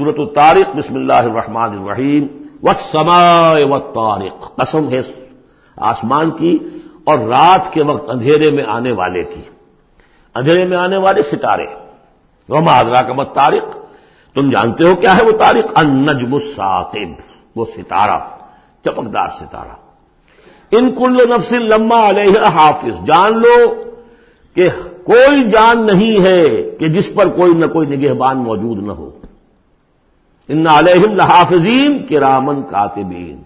صورت الطارق، بسم اللہ الرحمن الرحیم و سما و تارق قسم ہے آسمان کی اور رات کے وقت اندھیرے میں آنے والے کی۔ اندھیرے میں آنے والے ستارے۔ وہ مہادرا کا مت تارق تم جانتے ہو کیا ہے وہ تارق ان نجم الساقب وہ ستارہ، چمکدار ستارہ۔ ان کل نفس لما علیہ حافظ، جان لو کہ کوئی جان نہیں ہے کہ جس پر کوئی نہ کوئی نگہبان موجود نہ ہو۔ ان علیہم لحافظین کے رامن کاتبین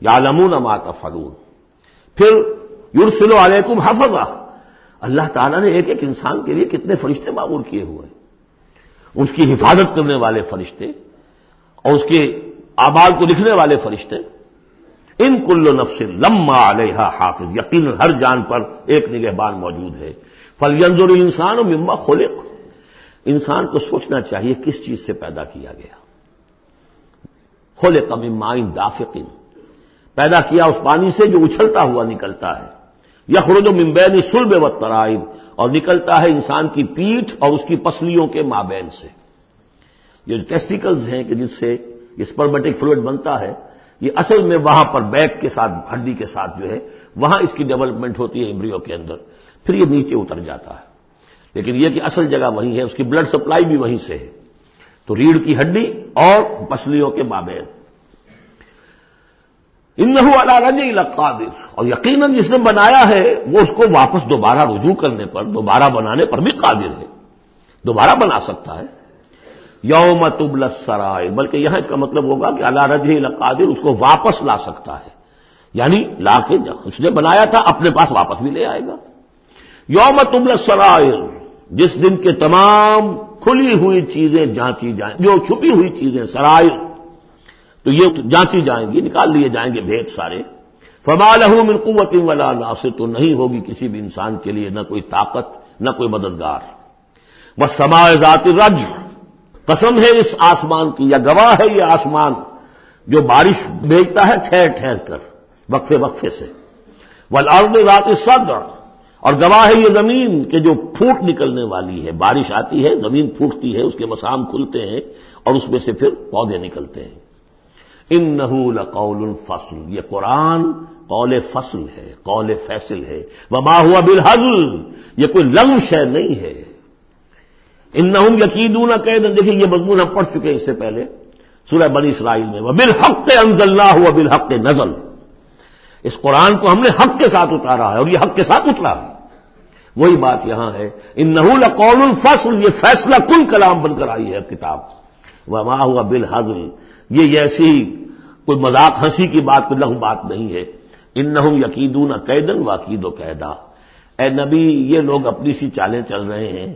یا لمون مات فلون پھر یورسلو علیکم حفظہ۔ اللہ تعالیٰ نے ایک ایک انسان کے لیے کتنے فرشتے معمور کیے ہوئے اس کی حفاظت کرنے والے فرشتے اور اس کے آباد کو لکھنے والے فرشتے۔ ان کل نفس لما علیہ حافظ، یقین ہر جان پر ایک نگہبان موجود ہے۔ فلینظر انسان و مما خلق۔ انسان کو سوچنا چاہیے کس چیز سے پیدا کیا گیا۔ خلق ممائن دافقن پیدا کیا اس پانی سے جو اچھلتا ہوا نکلتا ہے. یا و ممبین سلب و ترائب اور نکلتا ہے انسان کی پیٹھ اور اس کی پسلیوں کے مابین سے. یہ جو ٹیسٹیکلز ہیں کہ جس سے اسپرمیٹک فلوئڈ بنتا ہے، یہ اصل میں وہاں پر بیک کے ساتھ، ہڈی کے ساتھ جو ہے، وہاں اس کی ڈیولپمنٹ ہوتی ہے امبریو کے اندر. پھر یہ نیچے اتر جاتا ہے. لیکن یہ کہ اصل جگہ وہیں ہے، اس کی بلڈ سپلائی بھی وہیں سے ہے. تو ریڑھ کی ہڈی اور پسلیوں کے مابین ان والا قادر اور یقیناً جس نے بنایا ہے، وہ اس کو واپس دوبارہ رجوع کرنے پر، دوبارہ بنانے پر بھی قادر ہے۔ دوبارہ بنا سکتا ہے۔ یوم تبل سرائے بلکہ یہاں اس کا مطلب ہوگا کہ اللہ رج قادر اس کو واپس لا سکتا ہے۔ یعنی لا کے اس نے بنایا تھا، اپنے پاس واپس بھی لے آئے گا۔ یوم تبل سرائر جس دن کے تمام کھلی ہوئی چیزیں جانچی جائیں، جو چھپی ہوئی چیزیں سرائر تو یہ جانچی جائیں گی، نکال لیے جائیں گے بھید سارے۔ فمال من قوت ولا ناصر، تو نہیں ہوگی کسی بھی انسان کے لیے نہ کوئی طاقت، نہ کوئی مددگار۔ بس سما ذات رج قسم ہے اس آسمان کی، یا گواہ ہے یہ آسمان جو بارش بھیجتا ہے، ٹھہر ٹھہر کر، وقفے وقفے سے۔ ولاد ذات صدر اور گواہ ہے یہ زمین کہ جو پھوٹ نکلنے والی ہے، بارش آتی ہے، زمین پھوٹتی ہے، اس کے مسام کھلتے ہیں اور اس میں سے پھر پودے نکلتے ہیں۔ ان نہ قول الفصل یہ قرآن قول فصل ہے، قول فیصل ہے۔ وما ہوا بالحضل یہ کوئی لنگ شہ نہیں ہے۔ ان نہ یقین قید دیکھیے یہ مضمون ہم پڑھ چکے ہیں اس سے پہلے۔ سورہ بنی اسرائیل میں وہ بالحق انزل نہ ہوا بالحق نزل۔ اس قرآن کو ہم نے حق کے ساتھ اتارا ہے اور یہ حق کے ساتھ اترا ہے۔ وہی بات یہاں ہے۔ ان نہ قول الفصل، یہ فیصلہ کل کلام بن کر آئی ہے کتاب۔ وما ہوا بالحضل یہ ایسی کوئی مذاق ہنسی کی بات، کوئی لغ بات نہیں ہے۔ ان نہ یقیدون قیدن واقید و قیدا۔ اے نبی، یہ لوگ اپنی سی چالیں چل رہے ہیں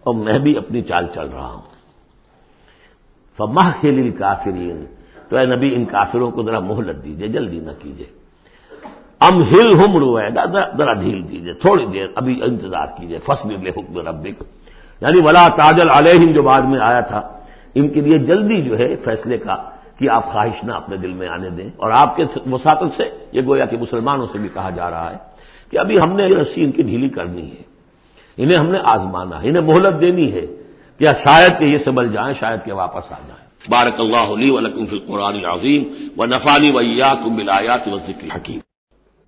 اور میں بھی اپنی چال چل رہا ہوں۔ فماہ خل کافرین تو اے نبی، ان کافروں کو ذرا مہلت دیجیے جلدی نہ کیجیے ام ہل ہم رویدا ذرا ڈھیل دیجیے تھوڑی دیر ابھی انتظار کیجیے فصل حکم ربک۔ یعنی ولا تاجل علیہم، جو بعد میں آیا تھا، ان کے لیے جلدی جو ہے فیصلے کا کہ آپ خواہش نہ اپنے دل میں آنے دیں۔ اور آپ کے مساقت سے، یہ گویا کہ مسلمانوں سے بھی کہا جا رہا ہے کہ ابھی ہم نے رسی ان کی ڈھیلی کرنی ہے۔ انہیں ہم نے آزمانا ہے، انہیں مہلت دینی ہے کہ شاید کہ یہ سبل جائیں، شاید کہ واپس آ جائیں۔ بارک اللہ علی ولکم فی القرآن العظیم و نفانی ویا کم بلایات و ذکر حکیم